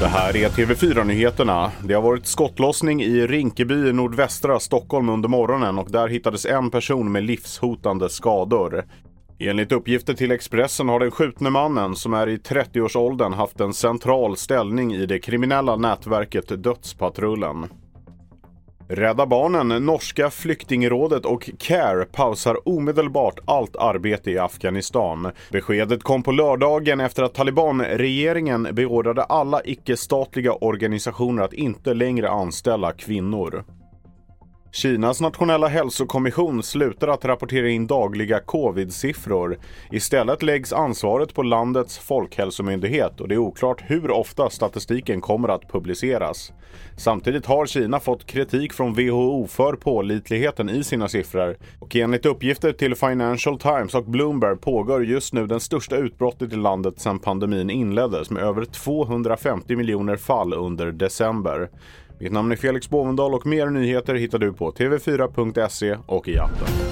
Det här är TV4-nyheterna. Det har varit skottlossning i Rinkeby i nordvästra Stockholm under morgonen och där hittades en person med livshotande skador. Enligt uppgifter till Expressen har den skjutne mannen, som är i 30-årsåldern, haft en central ställning i det kriminella nätverket Dödspatrullen. Rädda Barnen, Norska flyktingrådet och CARE pausar omedelbart allt arbete i Afghanistan. Beskedet kom på lördagen efter att talibanregeringen beordrade alla icke-statliga organisationer att inte längre anställa kvinnor. Kinas nationella hälsokommission slutar att rapportera in dagliga covid-siffror. Istället läggs ansvaret på landets folkhälsomyndighet och det är oklart hur ofta statistiken kommer att publiceras. Samtidigt har Kina fått kritik från WHO för pålitligheten i sina siffror och enligt uppgifter till Financial Times och Bloomberg pågår just nu den största utbrottet i landet sedan pandemin inleddes med över 250 miljoner fall under december. Mitt namn är Felix Bovendal och mer nyheter hittar du på tv4.se och i appen.